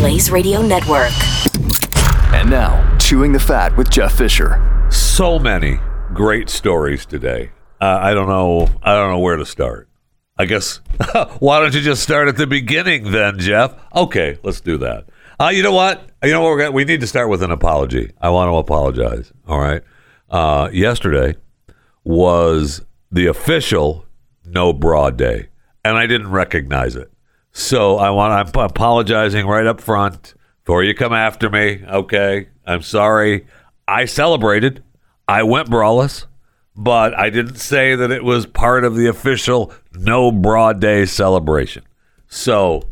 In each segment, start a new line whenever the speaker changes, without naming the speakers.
Blaze Radio Network.
And now, Chewing the Fat with Jeff Fisher.
So many great stories today. Uh, I don't know. I don't know where to start. I guess why don't you just start at the beginning then, Jeff? Okay, let's do that. Uh, you know what? You know what? We're gonna, we need to start with an apology. I want to apologize. All right. Uh, yesterday was the official No Bra Day, and I didn't recognize it. So I want. I'm apologizing right up front before you come after me. Okay, I'm sorry. I celebrated. I went braless, but I didn't say that it was part of the official No Bra Day celebration. So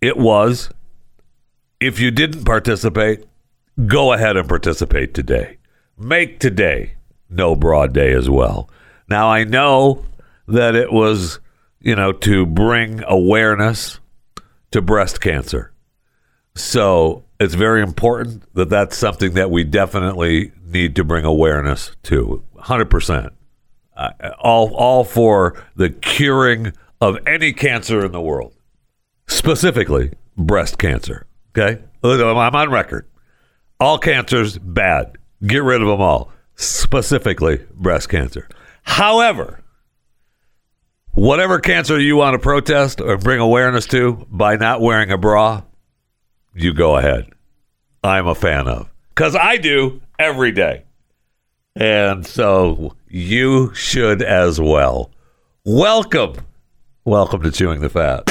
it was. If you didn't participate, go ahead and participate today. Make today No Bra Day as well. Now I know that it was, you know, to bring awareness to breast cancer. So it's very important that that's something that we definitely need to bring awareness to. 100%. Uh, all, all for the curing of any cancer in the world, specifically breast cancer. Okay? I'm on record. All cancers, bad. Get rid of them all, specifically breast cancer. However, whatever cancer you want to protest or bring awareness to by not wearing a bra, you go ahead. I'm a fan of. Because I do every day. And so you should as well. Welcome. Welcome to Chewing the Fat.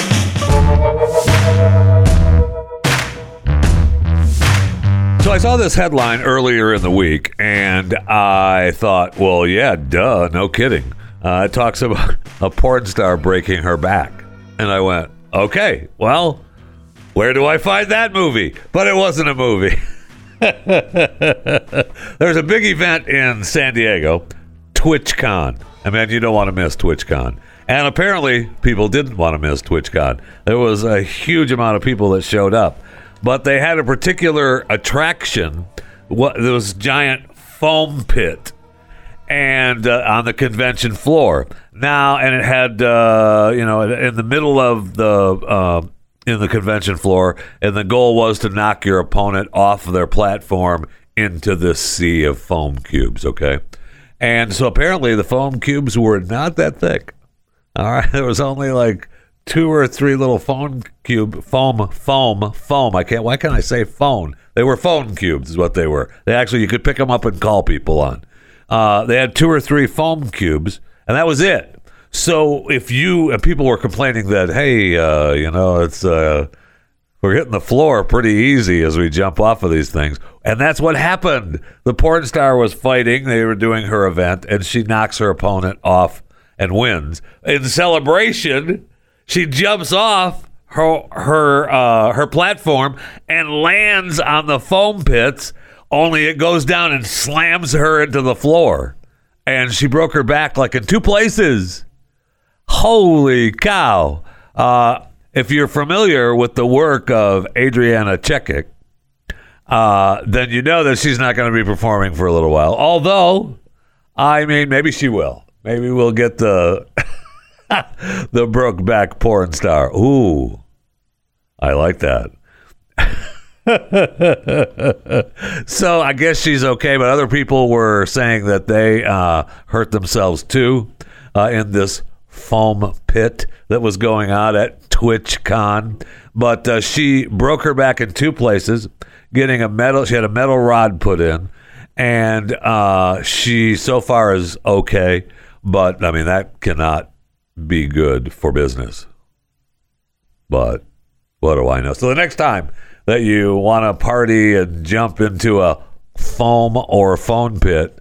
So I saw this headline earlier in the week and I thought, well, yeah, duh, no kidding. Uh, it talks about a porn star breaking her back. And I went, okay, well, where do I find that movie? But it wasn't a movie. There's a big event in San Diego, TwitchCon. I mean, you don't want to miss TwitchCon. And apparently, people didn't want to miss TwitchCon. There was a huge amount of people that showed up, but they had a particular attraction. What there was giant foam pit, and uh, on the convention floor now, and it had uh, you know in the middle of the uh, in the convention floor, and the goal was to knock your opponent off of their platform into this sea of foam cubes. Okay, and so apparently the foam cubes were not that thick. All right, there was only like two or three little foam cube foam foam foam. I can't. Why can't I say phone? They were phone cubes, is what they were. They actually you could pick them up and call people on. Uh, they had two or three foam cubes, and that was it. So if you and people were complaining that, hey, uh, you know, it's uh, we're hitting the floor pretty easy as we jump off of these things, and that's what happened. The porn star was fighting; they were doing her event, and she knocks her opponent off and wins. In celebration, she jumps off her her uh, her platform and lands on the foam pits. Only it goes down and slams her into the floor, and she broke her back like in two places. Holy cow! Uh, if you're familiar with the work of Adriana Chechik, uh, then you know that she's not going to be performing for a little while. Although, I mean, maybe she will. Maybe we'll get the the broke back porn star. Ooh, I like that. so I guess she's okay, but other people were saying that they uh, hurt themselves too uh, in this foam pit that was going on at TwitchCon. But uh, she broke her back in two places, getting a metal. She had a metal rod put in, and uh, she so far is okay. But I mean, that cannot be good for business. But what do I know? So the next time that you want to party and jump into a foam or phone pit,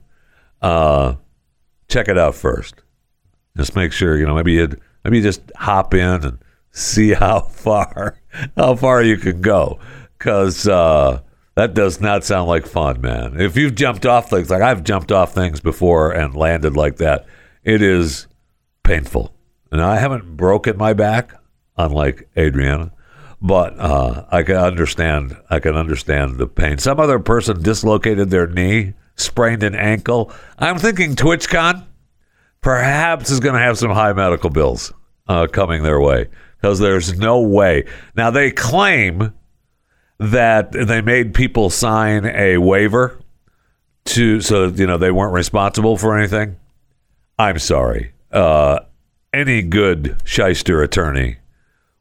uh, check it out first. Just make sure you know maybe you maybe you just hop in and see how far how far you can go because uh, that does not sound like fun, man. If you've jumped off things like I've jumped off things before and landed like that, it is painful. And I haven't broken my back, unlike Adriana, but uh, I can understand. I can understand the pain. Some other person dislocated their knee, sprained an ankle. I'm thinking TwitchCon perhaps is going to have some high medical bills uh, coming their way because there's no way. Now they claim that they made people sign a waiver to so you know they weren't responsible for anything. I'm sorry. Uh, any good shyster attorney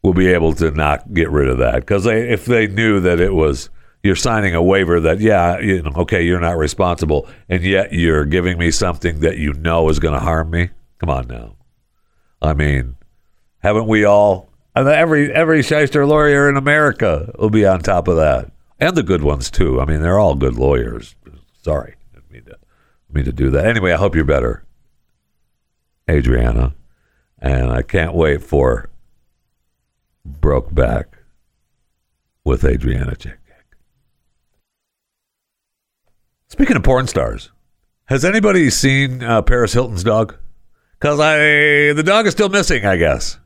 will be able to not get rid of that because they, if they knew that it was you're signing a waiver that yeah you know okay you're not responsible and yet you're giving me something that you know is going to harm me. Come on now. I mean, haven't we all? Every every shyster lawyer in America will be on top of that, and the good ones too. I mean, they're all good lawyers. Sorry, I mean to, mean to do that. Anyway, I hope you're better, Adriana, and I can't wait for Broke Back with Adriana Chick. Speaking of porn stars, has anybody seen uh, Paris Hilton's dog? Because I the dog is still missing, I guess.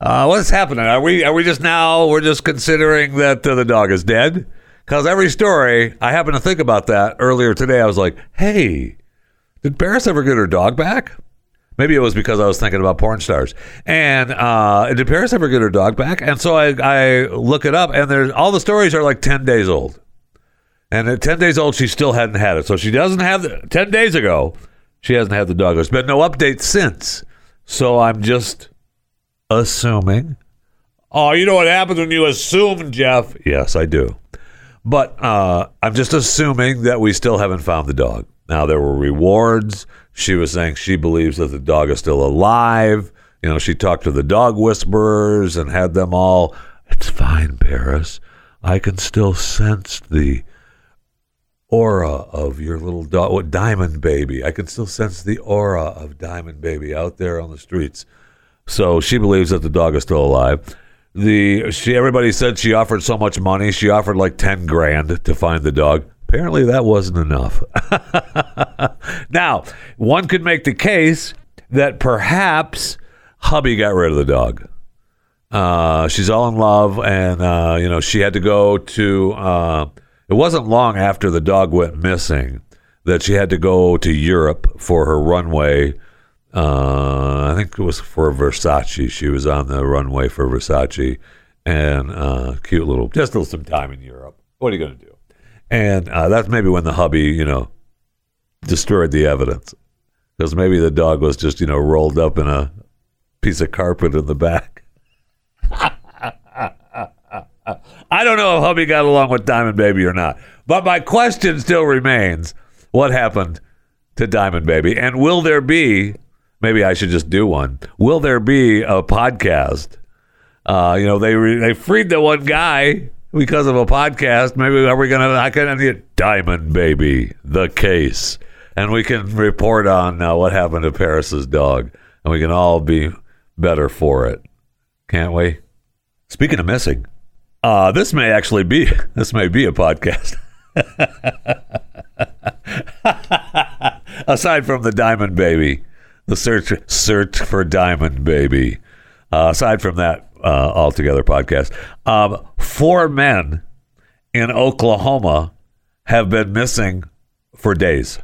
Uh, what's happening? Are we are we just now we're just considering that uh, the dog is dead? Because every story, I happened to think about that earlier today. I was like, hey, did Paris ever get her dog back? Maybe it was because I was thinking about porn stars. And uh, did Paris ever get her dog back? And so I, I look it up, and there's all the stories are like ten days old. And at ten days old, she still hadn't had it. So she doesn't have the ten days ago. She hasn't had the dog. There's been no update since. So I'm just assuming. Oh, you know what happens when you assume, Jeff? Yes, I do. But uh, I'm just assuming that we still haven't found the dog. Now, there were rewards. She was saying she believes that the dog is still alive. You know, she talked to the dog whisperers and had them all. It's fine, Paris. I can still sense the aura of your little dog, what, Diamond Baby. I can still sense the aura of Diamond Baby out there on the streets. So she believes that the dog is still alive. The she everybody said she offered so much money. She offered like ten grand to find the dog. Apparently, that wasn't enough. now, one could make the case that perhaps hubby got rid of the dog. Uh, she's all in love, and uh, you know she had to go to. Uh, it wasn't long after the dog went missing that she had to go to Europe for her runway. Uh, I think it was for Versace. She was on the runway for Versace, and uh, cute little, just some time in Europe. What are you going to do? And uh, that's maybe when the hubby, you know, destroyed the evidence. Because maybe the dog was just, you know, rolled up in a piece of carpet in the back. I don't know if hubby got along with Diamond Baby or not. But my question still remains what happened to Diamond Baby? And will there be, maybe I should just do one, will there be a podcast? Uh, you know, they, re- they freed the one guy because of a podcast. Maybe are we gonna? I can get Diamond Baby, the case, and we can report on uh, what happened to Paris's dog, and we can all be better for it, can't we? Speaking of missing, uh, this may actually be this may be a podcast. Aside from the Diamond Baby, the search search for Diamond Baby. Uh, aside from that, uh, altogether podcast. Um, four men in Oklahoma have been missing for days,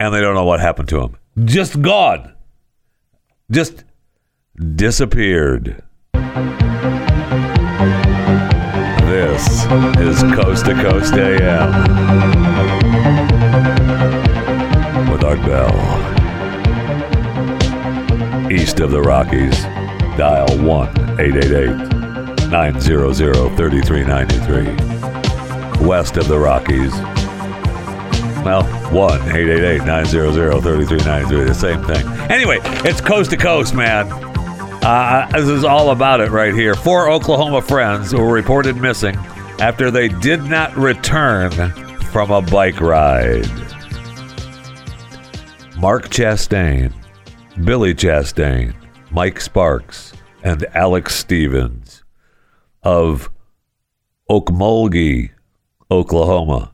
and they don't know what happened to them. Just gone. Just disappeared. This is Coast to Coast AM with Art Bell. East of the Rockies, dial 1 888 900 3393. West of the Rockies, well, 1 888 900 3393. The same thing. Anyway, it's coast to coast, man. Uh, this is all about it right here. Four Oklahoma friends were reported missing after they did not return from a bike ride. Mark Chastain, Billy Chastain, Mike Sparks, and Alex Stevens of Okmulgee, Oklahoma.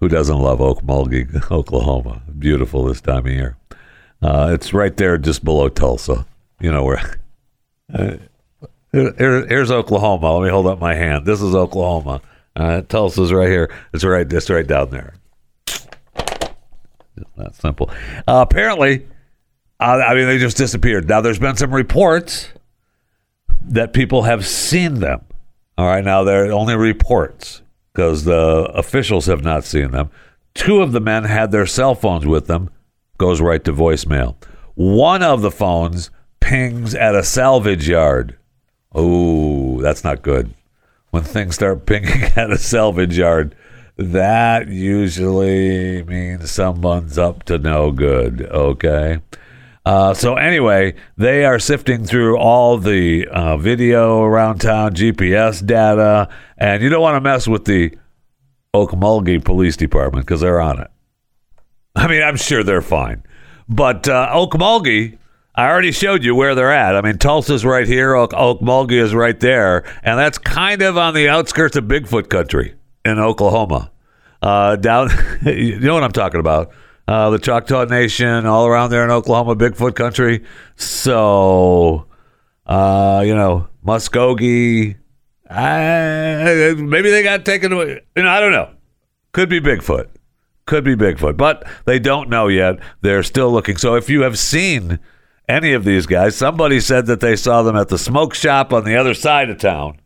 Who doesn't love Okmulgee, Oklahoma? Beautiful this time of year. Uh, it's right there just below Tulsa. You know where. Uh, here, here's Oklahoma. Let me hold up my hand. This is Oklahoma. Uh, Tulsa's right here. It's right. It's right down there. That's simple. Uh, apparently, uh, I mean, they just disappeared. Now, there's been some reports that people have seen them. All right, now they're only reports because the officials have not seen them. Two of the men had their cell phones with them, goes right to voicemail. One of the phones pings at a salvage yard. Oh, that's not good. When things start pinging at a salvage yard, that usually means someone's up to no good. Okay. Uh, so anyway, they are sifting through all the uh, video around town, GPS data, and you don't want to mess with the Okmulgee Police Department because they're on it. I mean, I'm sure they're fine, but uh, Okmulgee, I already showed you where they're at. I mean, Tulsa's right here, Oak- Okmulgee is right there, and that's kind of on the outskirts of Bigfoot country in Oklahoma. Uh, down, you know what I'm talking about. Uh, the Choctaw Nation, all around there in Oklahoma, Bigfoot country. So, uh, you know, Muskogee. Uh, maybe they got taken away. You know, I don't know. Could be Bigfoot. Could be Bigfoot. But they don't know yet. They're still looking. So if you have seen any of these guys, somebody said that they saw them at the smoke shop on the other side of town,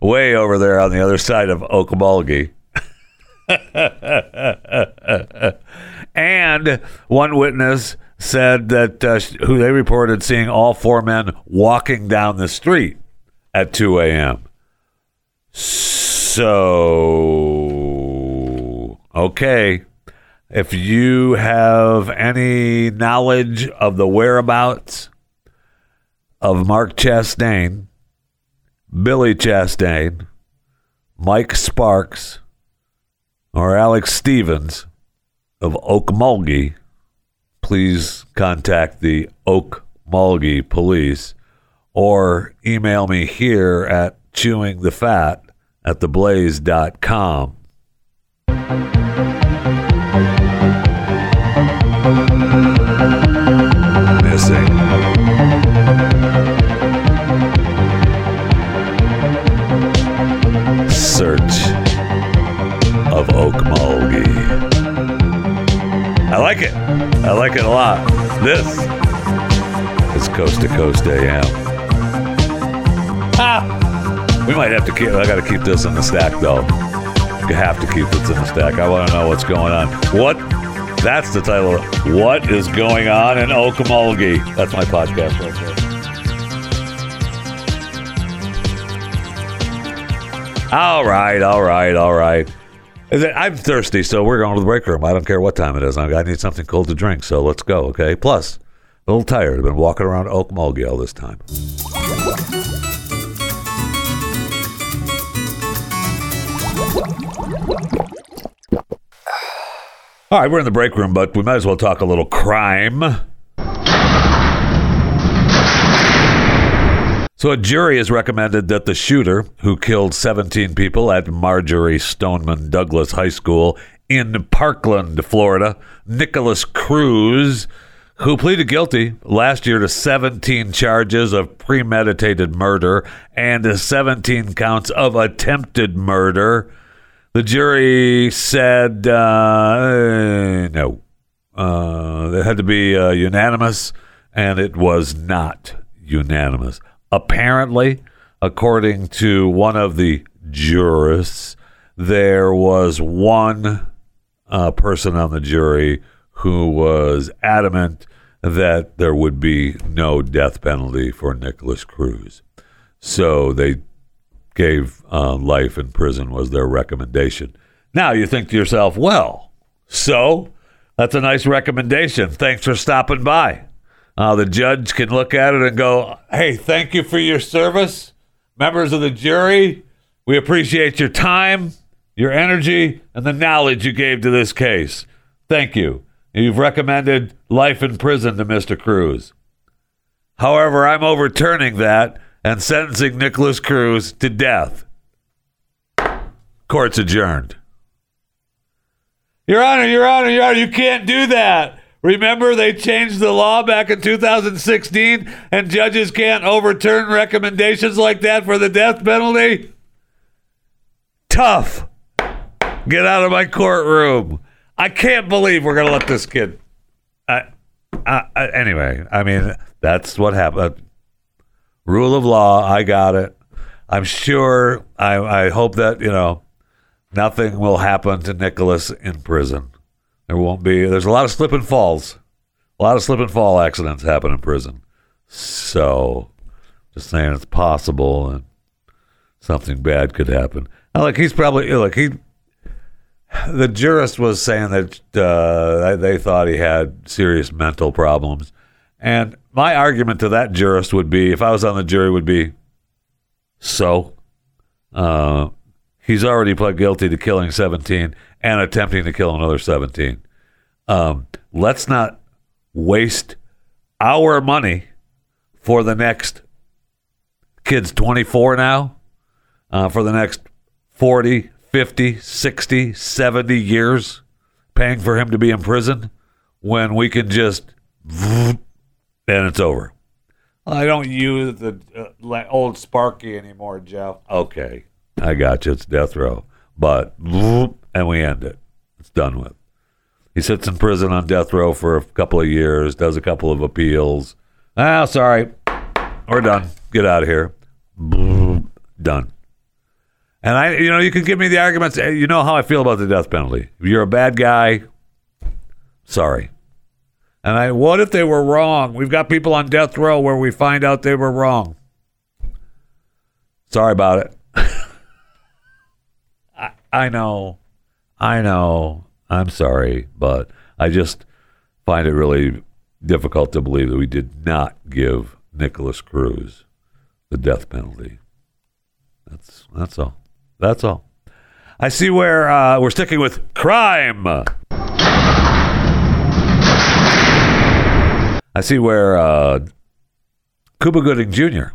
way over there on the other side of Okmulgee. and one witness said that uh, who they reported seeing all four men walking down the street at 2 a.m. So, okay. If you have any knowledge of the whereabouts of Mark Chastain, Billy Chastain, Mike Sparks, or Alex Stevens of Okmulgee, please contact the Okmulgee Police or email me here at chewingthefat at theblaze.com. Missing. Like it. I like it a lot. This is Coast to Coast AM. Ah! We might have to keep, I got to keep this in the stack though. You have to keep this in the stack. I want to know what's going on. What? That's the title. What is going on in Okmulgee? That's my podcast right there. All right, all right, all right. I'm thirsty, so we're going to the break room. I don't care what time it is. I I need something cold to drink, so let's go, okay? Plus, a little tired. I've been walking around Okmulgee all this time. All right, we're in the break room, but we might as well talk a little crime. So, a jury has recommended that the shooter who killed 17 people at Marjory Stoneman Douglas High School in Parkland, Florida, Nikolas Cruz, who pleaded guilty last year to 17 charges of premeditated murder and 17 counts of attempted murder. The jury said uh, no. Uh, it had to be uh, unanimous, and it was not unanimous. Apparently, according to one of the jurists, there was one uh, person on the jury who was adamant that there would be no death penalty for Nikolas Cruz. So they gave uh, life in prison was their recommendation. Now you think to yourself, well, so that's a nice recommendation. Thanks for stopping by. Uh, the judge can look at it and go, hey, thank you for your service. Members of the jury, we appreciate your time, your energy, and the knowledge you gave to this case. Thank you. You've recommended life in prison to Mr. Cruz. However, I'm overturning that and sentencing Nikolas Cruz to death. Court's adjourned. Your Honor, Your Honor, Your Honor, you can't do that. Remember, they changed the law back in 2016, and judges can't overturn recommendations like that for the death penalty? Tough. Get out of my courtroom. I can't believe we're going to let this kid. I, I, I, anyway, I mean, that's what happened. Rule of law, I got it. I'm sure. I, I hope that you know nothing will happen to Nikolas in prison. There won't be. There's a lot of slip and falls. A lot of slip and fall accidents happen in prison. So, just saying it's possible and something bad could happen. Now, like he's probably like he. The jurist was saying that uh, they thought he had serious mental problems, and my argument to that jurist would be, if I was on the jury, would be, so, uh, he's already pled guilty to killing 17 and attempting to kill another 17. Um, let's not waste our money for the next kid's 24 now, uh, for the next 40, 50, 60, 70 years paying for him to be in prison when we can just and it's over. I don't use the uh, old Sparky anymore, Jeff. Okay, I got you. It's death row, but and we end it. It's done with. He sits in prison on death row for a couple of years, does a couple of appeals. Ah, sorry, we're done. Get out of here. Done. And I, you know, you can give me the arguments. You know how I feel about the death penalty. If you're a bad guy, sorry. And I, what if they were wrong? We've got people on death row where we find out they were wrong. Sorry about it. I, know. I know. I'm sorry, but I just find it really difficult to believe that we did not give Nikolas Cruz the death penalty. That's that's all. That's all. I see where uh, we're sticking with crime. I see where uh, Cuba Gooding Jr.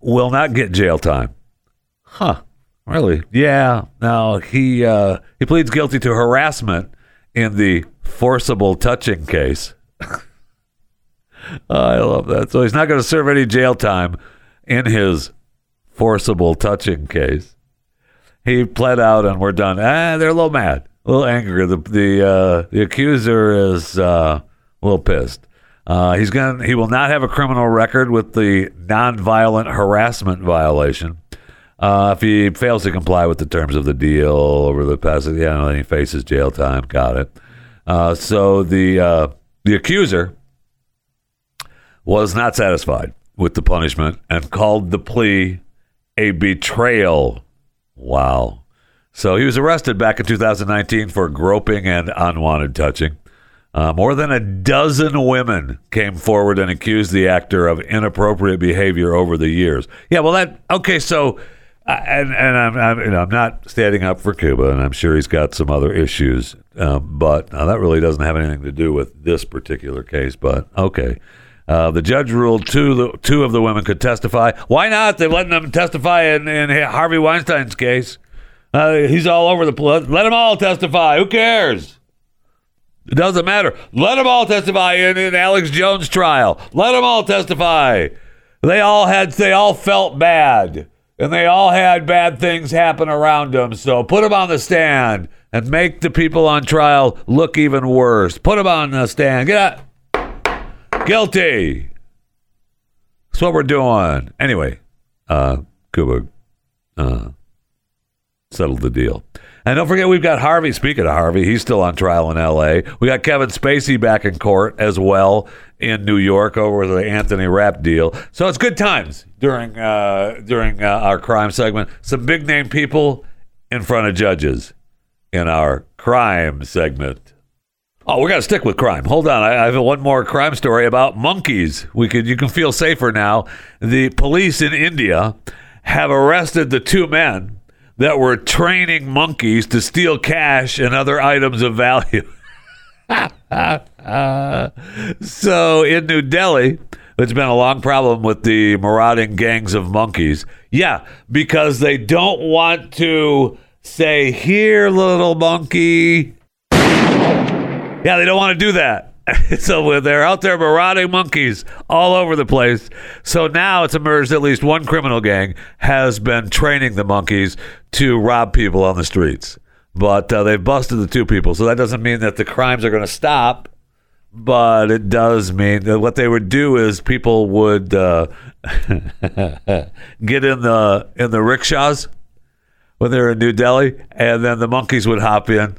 will not get jail time. Huh. Really? Yeah. No, he uh, he pleads guilty to harassment in the forcible touching case. I love that. So he's not going to serve any jail time in his forcible touching case. He pled out, and we're done. Ah, they're a little mad, a little angry. The the uh, the accuser is uh, a little pissed. Uh, he's going. He will not have a criminal record with the nonviolent harassment violation. Uh, if he fails to comply with the terms of the deal over the past, yeah, then he faces jail time. Got it. Uh, so the uh, the accuser was not satisfied with the punishment and called the plea a betrayal. Wow. So he was arrested back in 2019 for groping and unwanted touching. Uh, more than a dozen women came forward and accused the actor of inappropriate behavior over the years. Yeah, well, that okay. So, and and I'm I'm, you know, I'm not standing up for Cuba, and I'm sure he's got some other issues, um, but uh, that really doesn't have anything to do with this particular case. But okay. Uh, the judge ruled two the, two of the women could testify. Why not? They're letting them testify in, in Harvey Weinstein's case. Uh, he's all over the place. Let them all testify. Who cares? It doesn't matter. Let them all testify in, in Alex Jones' trial. Let them all testify. They all had, they all felt bad, and they all had bad things happen around them. So put them on the stand and make the people on trial look even worse. Put them on the stand. Get out. Guilty. That's what we're doing. Anyway, uh, Cuba uh, settled the deal. And don't forget, we've got Harvey. Speaking of Harvey, he's still on trial in L.A. We got Kevin Spacey back in court as well in New York over the Anthony Rapp deal. So it's good times during uh, during uh, our crime segment. Some big name people in front of judges in our crime segment. Oh, we're gonna stick with crime. Hold on, I, I have one more crime story about monkeys. We could you can feel safer now. The police in India have arrested the two men that were training monkeys to steal cash and other items of value. so in New Delhi, it's been a long problem with the marauding gangs of monkeys. Yeah, because they don't want to say, Here, little monkey. Yeah, they don't want to do that. so they're out there marauding monkeys all over the place. So now it's emerged at least one criminal gang has been training the monkeys to rob people on the streets. But uh, they've busted the two people. So that doesn't mean that the crimes are going to stop. but it does mean that what they would do is people would uh, get in the in the rickshaws when they're in New Delhi, and then the monkeys would hop in,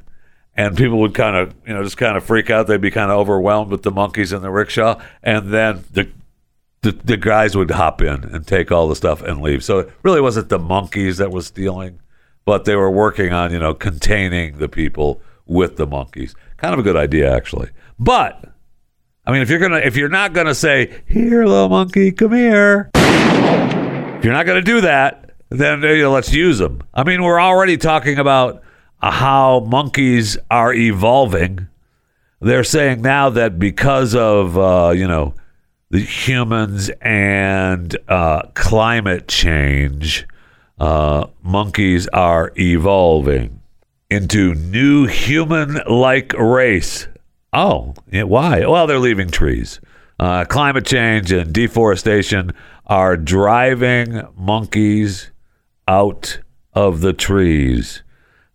and people would kind of you know just kind of freak out. They'd be kind of overwhelmed with the monkeys in the rickshaw, and then the the, the guys would hop in and take all the stuff and leave. So it really wasn't the monkeys that was stealing, but they were working on, you know, containing the people with the monkeys. Kind of a good idea, actually. But I mean, if you're gonna, if you're not gonna say, "Here, little monkey, come here," if you're not gonna do that, then you know, let's use them. I mean, we're already talking about how monkeys are evolving. They're saying now that because of uh, you know the humans and uh, climate change, uh, monkeys are evolving into new human-like race. Oh, yeah, why? Well, they're leaving trees. Uh, climate change and deforestation are driving monkeys out of the trees.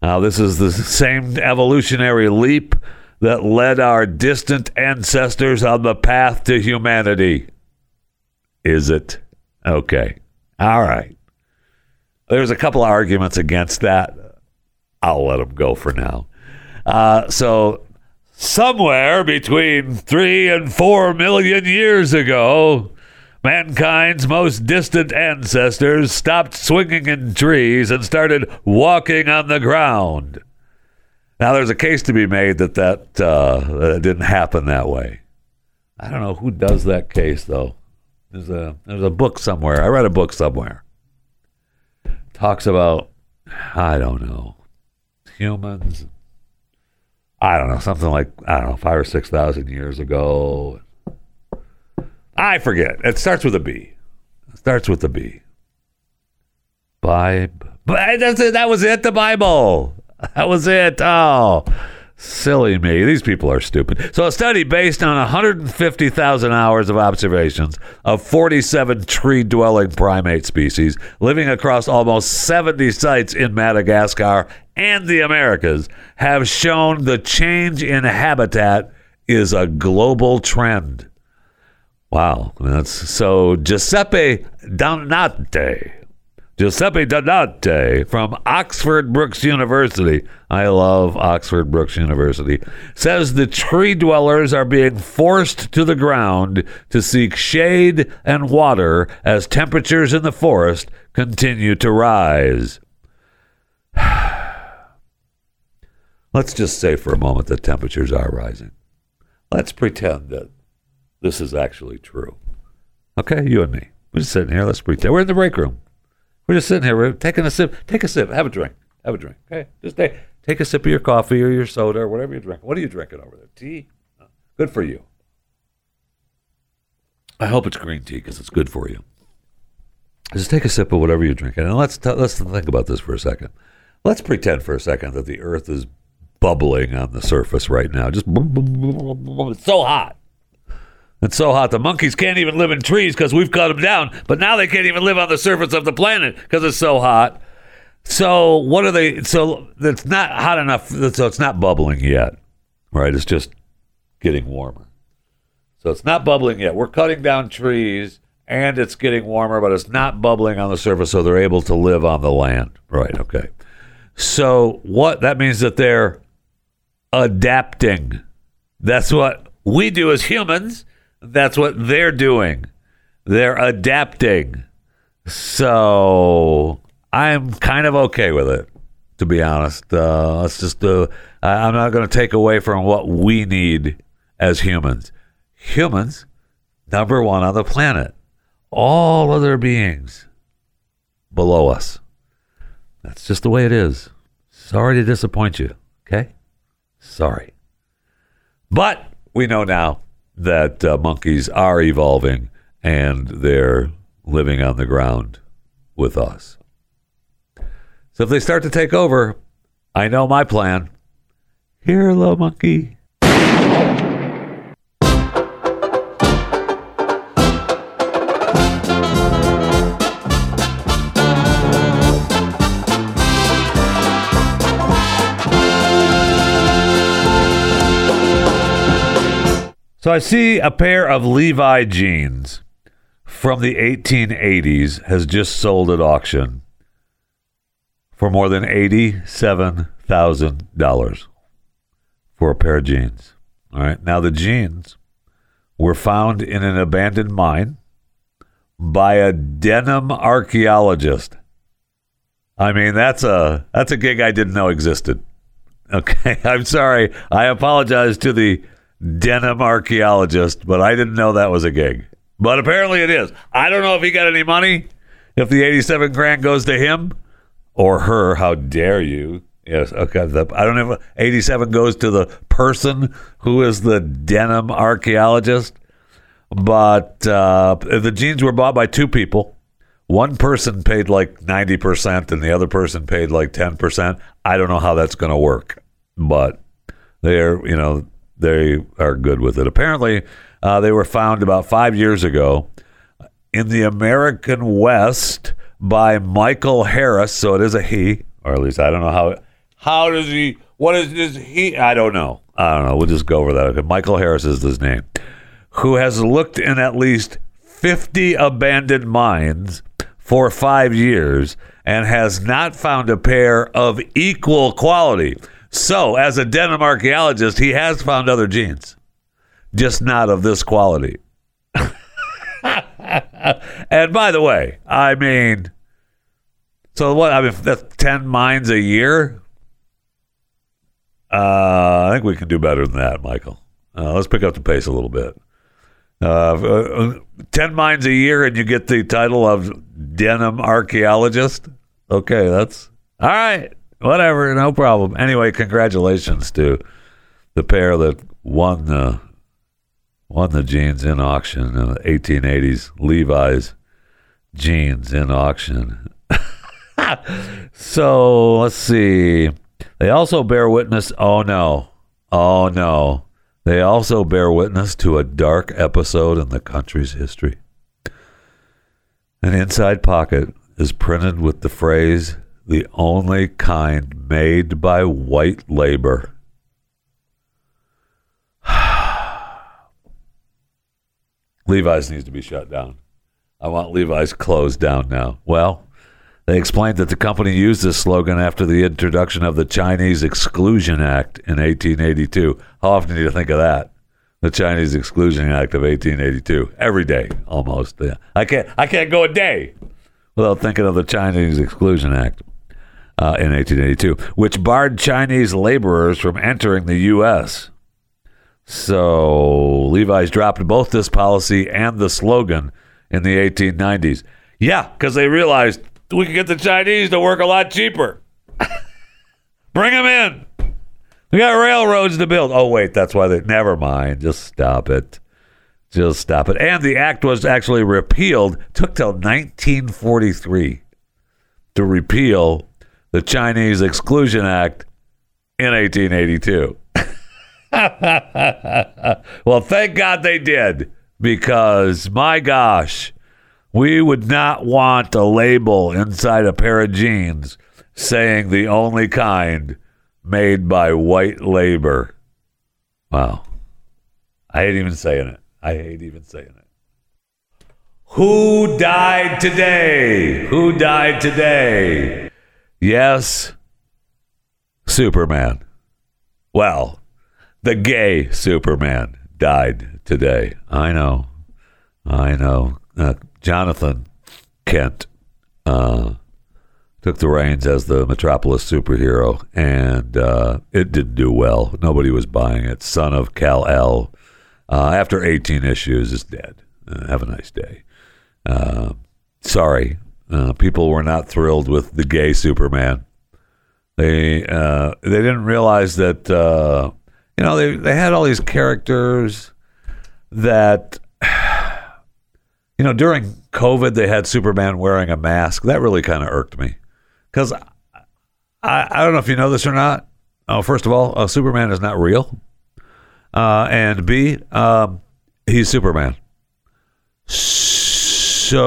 Now, this is the same evolutionary leap that led our distant ancestors on the path to humanity. Is it? Okay. All right. There's a couple of arguments against that. I'll let them go for now. Uh, so, somewhere between three and four million years ago, mankind's most distant ancestors stopped swinging in trees and started walking on the ground. Now, there's a case to be made that that, uh, that didn't happen that way. I don't know who does that case though. There's a there's a book somewhere. I read a book somewhere. Talks about I don't know humans. I don't know something like I don't know five or six thousand years ago. I forget. It starts with a B. It starts with a B. Bible. But that's it. That was it. The Bible. That was it. Oh, silly me. These people are stupid. So, a study based on 150,000 hours of observations of 47 tree dwelling primate species living across almost 70 sites in Madagascar and the Americas have shown the change in habitat is a global trend. Wow. That's so Giuseppe Donati Giuseppe Donati from Oxford Brookes University. I love Oxford Brookes University. Says the tree dwellers are being forced to the ground to seek shade and water as temperatures in the forest continue to rise. Let's just say for a moment that temperatures are rising. Let's pretend that this is actually true. Okay, you and me. We're just sitting here. Let's pretend. We're in the break room. We're just sitting here. We're taking a sip. Take a sip. Have a drink. Have a drink. Okay. Just take, take a sip of your coffee or your soda or whatever you drink. What are you drinking over there? Tea? Good for you. I hope it's green tea because it's good for you. Just take a sip of whatever you're drinking, and let's t- let's think about this for a second. Let's pretend for a second that the Earth is bubbling on the surface right now. Just it's so hot. It's so hot. The monkeys can't even live in trees because we've cut them down. But now they can't even live on the surface of the planet because it's so hot. So what are they? So it's not hot enough. So it's not bubbling yet, right? It's just getting warmer. So it's not bubbling yet. We're cutting down trees and it's getting warmer, but it's not bubbling on the surface, so they're able to live on the land. Right? Okay. So what that means that they're adapting. That's what we do as humans that's what they're doing. They're adapting. So I'm kind of okay with it, to be honest. Uh, let's just, uh, I'm not going to take away from what we need as humans. Humans, number one on the planet. All other beings below us. That's just the way it is. Sorry to disappoint you. Okay? Sorry. But we know now that uh, monkeys are evolving and they're living on the ground with us. So if they start to take over, I know my plan. Here, little monkey. So I see a pair of Levi jeans from the 1880s has just sold at auction for more than $87,000 for a pair of jeans. All right. Now, the jeans were found in an abandoned mine by a denim archaeologist. I mean, that's a that's a gig I didn't know existed. Okay, I'm sorry. I apologize to the denim archaeologist, but I didn't know that was a gig. But apparently it is. I don't know if he got any money. If the 87 grand goes to him or her, how dare you? Yes, okay. The, I don't know if 87 goes to the person who is the denim archaeologist, but uh, the jeans were bought by two people. One person paid like 90% and the other person paid like 10%. I don't know how that's going to work, but they're, you know, they are good with it. Apparently, uh, they were found about five years ago in the American West by Michael Harris. So it is a he, or at least I don't know how. How does he? What is this? He? I don't know. I don't know. We'll just go over that. Okay. Michael Harris is his name, who has looked in at least fifty abandoned mines for five years and has not found a pair of equal quality. So, as a denim archaeologist, he has found other jeans, just not of this quality. and by the way, I mean, so what? I mean, that's 10 mines a year. Uh, I think we can do better than that, Michael. Uh, let's pick up the pace a little bit. Uh, uh, 10 mines a year and you get the title of denim archaeologist. Okay, that's all right. Whatever, no problem. Anyway, congratulations to the pair that won the won the jeans in auction, uh, 1880s Levi's jeans in auction. so let's see. They also bear witness. Oh no, oh no. They also bear witness to a dark episode in the country's history. An inside pocket is printed with the phrase, the only kind made by white labor. Levi's needs to be shut down. I want Levi's closed down now. Well, they explained that the company used this slogan after the introduction of the Chinese Exclusion Act in 1882. How often do you think of that? The Chinese Exclusion Act of 1882. Every day, almost. Yeah. I can't. I can't go a day without thinking of the Chinese Exclusion Act uh, in 1882, which barred Chinese laborers from entering the U.S. So Levi's dropped both this policy and the slogan in the 1890s. Yeah, because they realized we could get the Chinese to work a lot cheaper. Bring them in. We got railroads to build. Oh, wait, that's why they. Never mind. Just stop it. Just stop it. And the act was actually repealed. Took till 1943 to repeal the Chinese Exclusion Act in 1882. well, thank God they did because my gosh, we would not want a label inside a pair of jeans saying the only kind made by white labor. Wow. I hate even saying it. I hate even saying it. Who died today? Who died today? Yes, Superman. Well, the gay Superman died today. I know. I know. Uh, Jonathan Kent uh, took the reins as the Metropolis superhero, and uh, it didn't do well. Nobody was buying it. Son of Kal El, uh, after 18 issues, is dead. Uh, have a nice day. Uh, people were not thrilled with the gay Superman. They they didn't realize that you know, they they had all these characters that you know, during COVID they had Superman wearing a mask. That really kind of irked me. Cuz I, I don't know if you know this or not. Oh, first of all, uh, Superman is not real. Uh, and B, um, he's Superman. So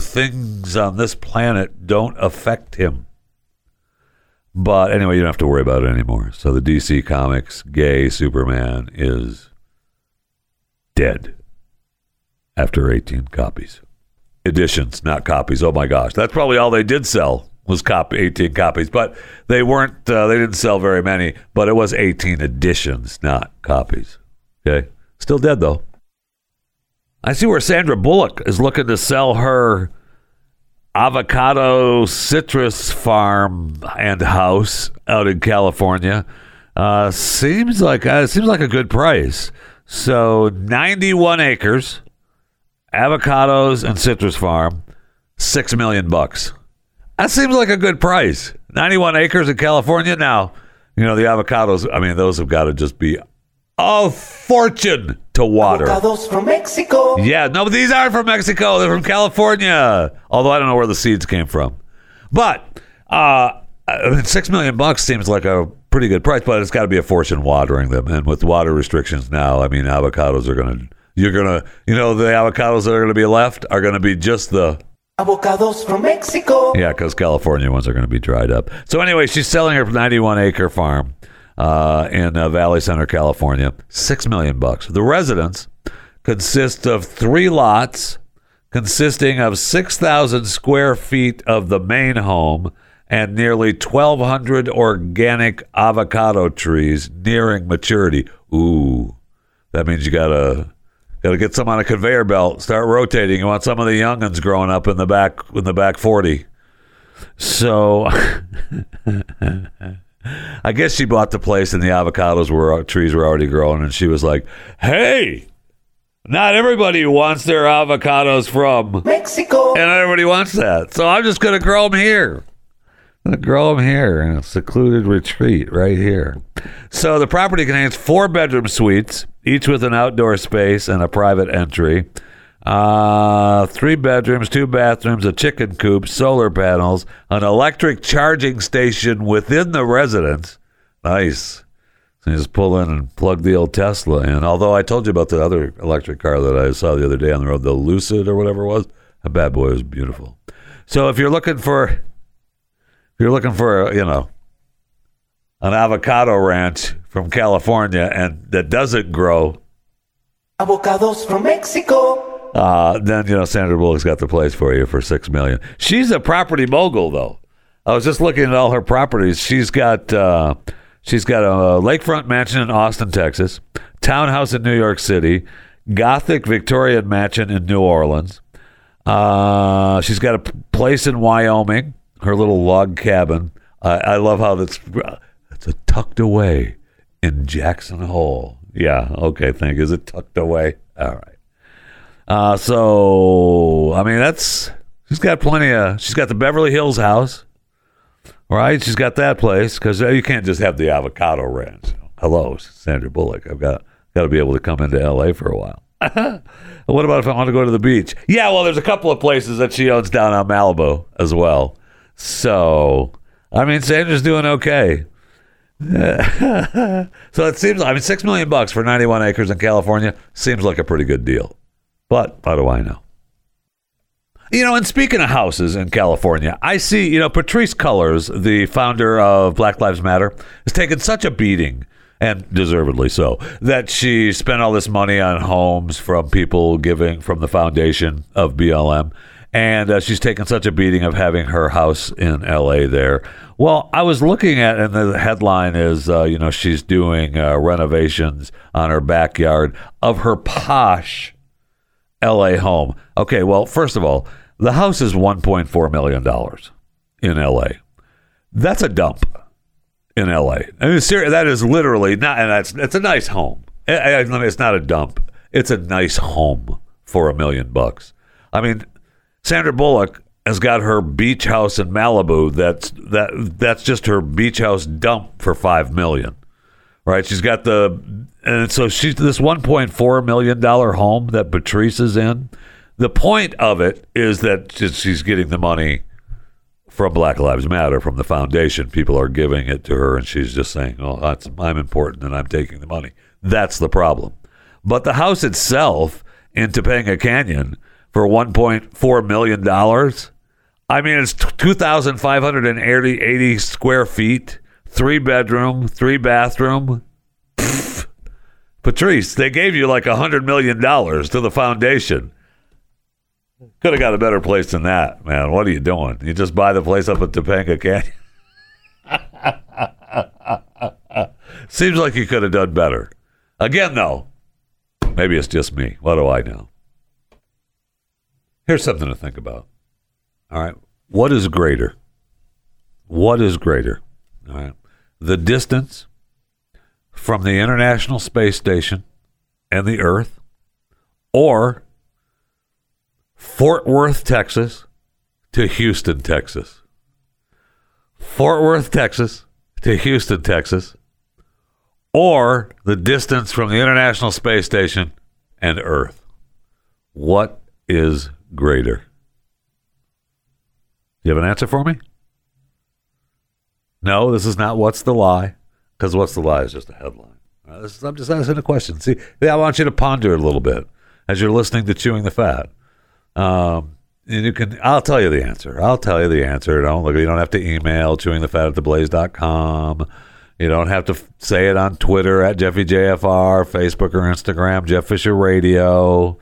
things on this planet don't affect him. But anyway, you don't have to worry about it anymore. So the DC Comics gay Superman is dead after 18 copies. Editions, not copies. Oh my gosh. That's probably all they did sell was copy 18 copies, but they weren't uh, they didn't sell very many, but it was 18 editions, not copies. Okay? Still dead though. I see where Sandra Bullock is looking to sell her avocado citrus farm and house out in California. Uh, seems like uh, seems like a good price. So 91 acres, avocados and citrus farm, six million bucks. That seems like a good price. 91 acres in California. Now, you know the avocados. I mean, those have got to just be a fortune to water.
Avocados from Mexico.
Yeah, no, but these aren't from Mexico. They're from California. Although I don't know where the seeds came from. But uh, six million bucks seems like a pretty good price, but it's got to be a fortune watering them. And with water restrictions now, I mean, avocados are going to, you're going to, you know, the avocados that are going to be left are going to be just the,
Avocados from Mexico.
yeah, because California ones are going to be dried up. So anyway, she's selling her 91 acre farm uh, in uh, Valley Center, California, six million bucks. The residence consists of three lots, consisting of 6,000 square feet of the main home and nearly 1,200 organic avocado trees nearing maturity. Ooh, that means you gotta gotta get some on a conveyor belt. Start rotating. You want some of the youngins growing up in the back in the back 40. So. I guess she bought the place and the avocados were trees were already growing, and she was like, "Hey, not everybody wants their avocados from,
Mexico.
and everybody wants that. So I'm just gonna grow them here. I'm gonna grow them here in a secluded retreat right here. So the property contains four bedroom suites, each with an outdoor space and a private entry. Uh, three bedrooms, two bathrooms, a chicken coop, solar panels, an electric charging station within the residence. Nice. So you just pull in and plug the old Tesla in. Although I told you about the other electric car that I saw the other day on the road, the Lucid or whatever it was. A bad boy was beautiful. So if you're looking for, if you're looking for, you know, an avocado ranch from California and that doesn't grow,
Avocados from Mexico.
Uh, then you know Sandra Bullock's got the place for you for six million. She's a property mogul, though. I was just looking at all her properties. She's got uh, she's got a lakefront mansion in Austin, Texas, townhouse in New York City, Gothic Victorian mansion in New Orleans. Uh, she's got a place in Wyoming, her little log cabin. I I love how that's it's tucked away in Jackson Hole. Yeah, okay, thank you. Is it tucked away? All right. Uh, so I mean, that's she's got plenty of. She's got the Beverly Hills house, right? She's got that place because you can't just have the avocado ranch. Hello, Sandra Bullock. I've got got to be able to come into L.A. for a while. what about if I want to go to the beach? Yeah, well, there's a couple of places that she owns down on Malibu as well. So I mean, Sandra's doing okay. so it seems. I mean, six million bucks for 91 acres in California seems like a pretty good deal. But how do I know? You know, and speaking of houses in California, I see, you know, Patrisse Cullors, the founder of Black Lives Matter, has taken such a beating, and deservedly so, that she spent all this money on homes from people giving from the foundation of BLM. And uh, she's taken such a beating of having her house in LA there. Well, I was looking at, and the headline is, uh, you know, she's doing uh, renovations on her backyard of her posh LA home. Okay, well, first of all, the house is $1.4 million in LA. That's a dump in LA. I mean, ser- that is literally not, and that's it's a nice home. It's not a dump. It's a nice home for a million bucks. I mean, Sandra Bullock has got her beach house in Malibu. That's that that's just her beach house dump for five million right? She's got the, and so she's this one point four million dollar home that Patrisse is in. The point of it is that she's- getting the money from Black Lives Matter from the foundation. People are giving it to her, and she's just saying, "Oh, that's, I'm important, and I'm taking the money." That's the problem. But the house itself in Topanga Canyon for one point four million dollars. I mean, it's 2,580 80 square feet, three bedroom, three bathroom. Patrisse, they gave you like a $100 million to the foundation. Could have got a better place than that, man. What are you doing? You just buy the place up at Topanga Canyon? Seems like you could have done better. Again, though, maybe it's just me. What do I know? Here's something to think about. All right. What is greater? What is greater? All right. The distance from the International Space Station and the Earth, or Fort Worth, Texas to Houston, Texas. Fort Worth, Texas to Houston, Texas, or the distance from the International Space Station and Earth. What is greater? You have an answer for me? No, this is not what's the lie, because what's the lie is just a headline. This is- I'm just asking a question. See, I want you to ponder a little bit as you're listening to Chewing the Fat. Um, and you can, I'll tell you the answer. I'll tell you the answer. Don't look, you don't have to email chewingthefat at theblaze.com. You don't have to f- say it on Twitter at JeffyJFR, Facebook or Instagram, Jeff Fisher Radio.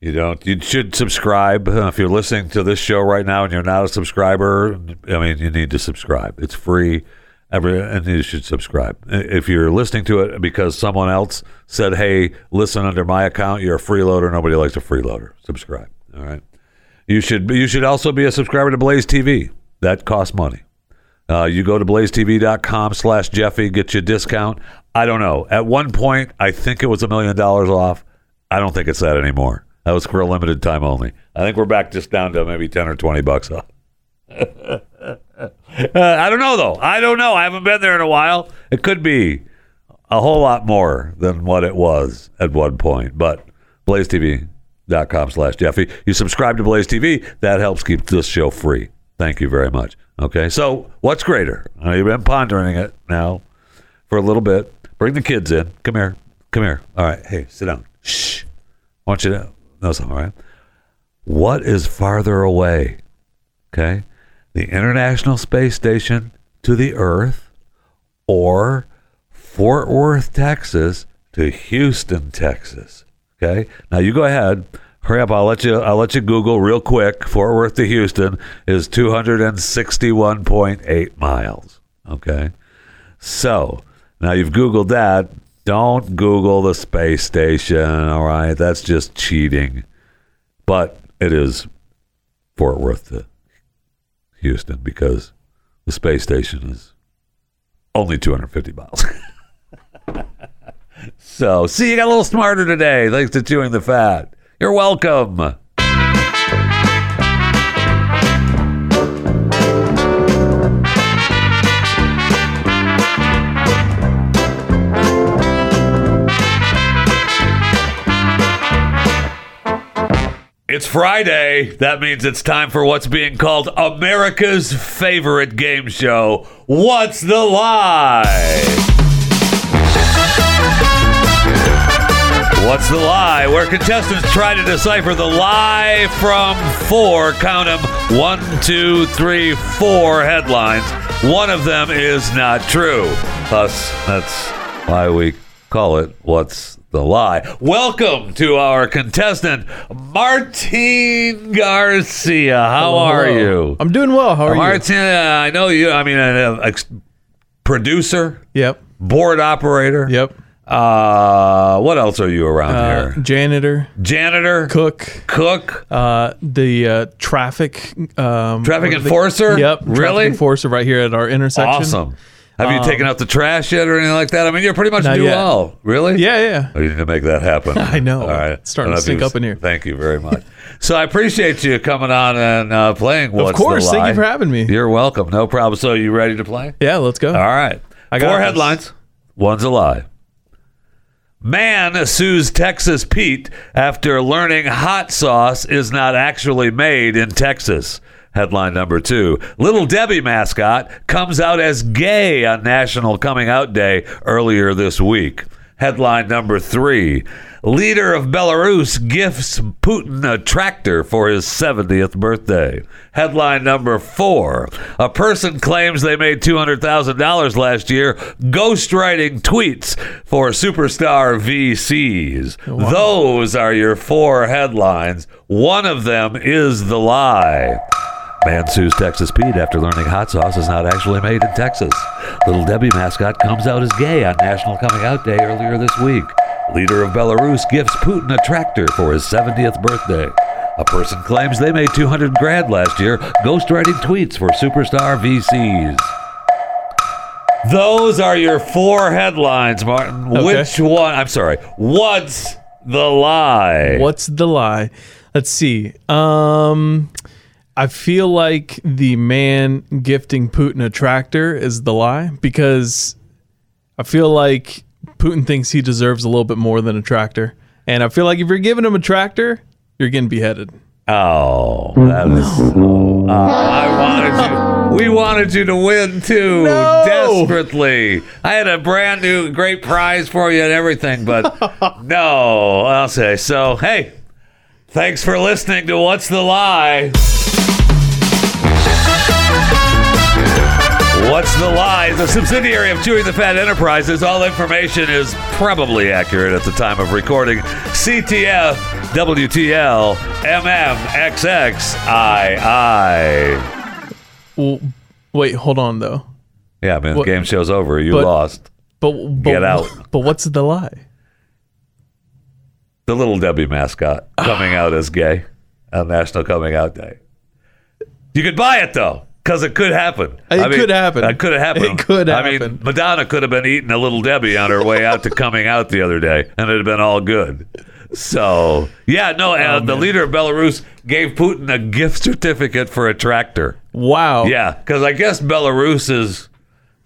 You don't. You should subscribe if you're listening to this show right now and you're not a subscriber. I mean, you need to subscribe. It's free. Every and you should subscribe. If you're listening to it because someone else said, "Hey, listen under my account," you're a freeloader. Nobody likes a freeloader. Subscribe. All right. You should. You should also be a subscriber to Blaze TV. That costs money. Uh, you go to blazetv.com slash Jeffy, get you a discount. I don't know. At one point, I think it was a million dollars off. I don't think it's that anymore. That was for a limited time only. I think we're back just down to maybe 10 or 20 bucks off. Uh, I don't know, though. I don't know. I haven't been there in a while. It could be a whole lot more than what it was at one point. But blazetv.com slash Jeffy. You subscribe to Blaze TV. That helps keep this show free. Thank you very much. Okay, so what's greater? Uh, you've been pondering it now for a little bit. Bring the kids in. Come here. Come here. All right. Hey, sit down. Shh. I want you to. That's all right. What is farther away? Okay, the International Space Station to the Earth, or Fort Worth, Texas to Houston, Texas. Okay. Now you go ahead. Hurry up. I'll let you. I'll let you Google real quick. Fort Worth to Houston is two hundred and sixty-one point eight miles. Okay. So now you've Googled that. Don't Google the space station. All right. That's just cheating. But it is Fort Worth to Houston because the space station is only 250 miles. so, see, you got a little smarter today thanks to chewing the fat. You're welcome. It's Friday. That means it's time for what's being called America's favorite game show. What's the lie? What's the lie? Where contestants try to decipher the lie from four, count them, one, two, three, four headlines. One of them is not true. Thus, that's why we call it What's the Lie. Welcome to our contestant, Martine Garcia. How are
Hello.
you?
I'm doing well. How are you?
Martine, I know you. I mean, uh, ex- producer,
Yep.
board operator.
Yep.
Uh, what else are you around
Uh,
here?
janitor,
Janitor,
cook,
cook,
uh, the uh, traffic um,
Traffic
what are they-
enforcer?
Yep.
Really?
Traffic enforcer right here at our intersection.
awesome. Have you
Um,
taken out the trash yet or anything like that? I mean, you're pretty much
yet.
all. Really?
Yeah, yeah.
Oh, you need to make that happen.
I know.
All right.
It's starting to sink up in here.
Thank you very much. so I appreciate you coming on and uh, playing. What's the
course. Thank you for having me.
You're welcome. No problem. So you ready to play?
Yeah, let's go.
All right.
I got
Four
this.
headlines. One's a lie. Man sues Texas Pete after learning hot sauce is not actually made in Texas. Headline number two Little Debbie mascot comes out as gay on National Coming Out Day earlier this week. Headline number three Leader of Belarus gifts Putin a tractor for his 70th birthday. Headline number four A person claims they made $200,000 last year ghostwriting tweets for superstar VCs. Those are your four headlines. One of them is the lie. Man sues Texas Pete after learning hot sauce is not actually made in Texas. Little Debbie mascot comes out as gay on National Coming Out Day earlier this week. Leader of Belarus gifts Putin a tractor for his 70th birthday. A person claims they made 200 grand last year ghostwriting tweets for superstar VCs. Those are your four headlines, Martin.
Okay.
Which one? I'm sorry. What's the lie?
What's the lie? Let's see. Um, I feel like the man gifting Putin a tractor is the lie because I feel like Putin thinks he deserves a little bit more than a tractor, and I feel like if you're giving him a tractor, you're getting beheaded.
Oh, that is so. Uh, I wanted you. We wanted you to win too,
No.
desperately. I had a brand new great prize for you and everything, but no, I'll say so. Hey, thanks for listening to What's the Lie. What's the Lie a subsidiary of Chewing the Fat Enterprises. All information is probably accurate at the time of recording. CTF, WTL, MM, XXII.
Well, wait, hold on though.
Yeah, man, the game show's over. You
but-
lost.
But, but
Get out.
But what's the lie?
The little Debbie mascot coming out as gay on National Coming Out Day. You could buy it though, because it could happen.
It could happen.
It could happen.
It could happen.
I mean. Madonna could have been eating a little Debbie on her way out to coming out the other day, and it'd have been all good. So yeah, no. Uh,
Oh,
the leader of Belarus gave Putin a gift certificate for a tractor.
Wow.
Yeah, because I guess Belarus is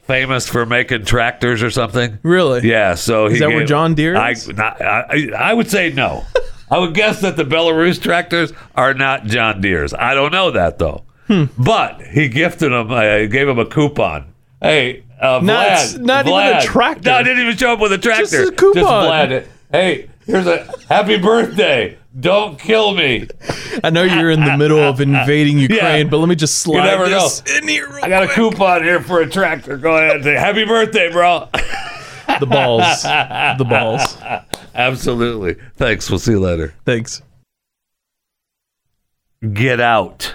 famous for making tractors or something.
Really?
Yeah. So he Is
that where John Deere
I, not, I, I would say no. I would guess that the Belarus tractors are not John Deere's. I don't know that though.
Hmm.
But he gifted him. I gave him a coupon. Hey, uh,
Not-
Vlad.
not even a tractor.
No, I didn't even show up with a tractor.
Just a coupon.
Vlad. Hey, here's a happy birthday. Don't kill me.
I know you're in the middle of invading Ukraine, but let me just slide
never
this in here.
I got a coupon here for a tractor. Go ahead and say happy birthday, bro.
The balls. the balls.
Absolutely. Thanks. We'll see you later.
Thanks.
Get out.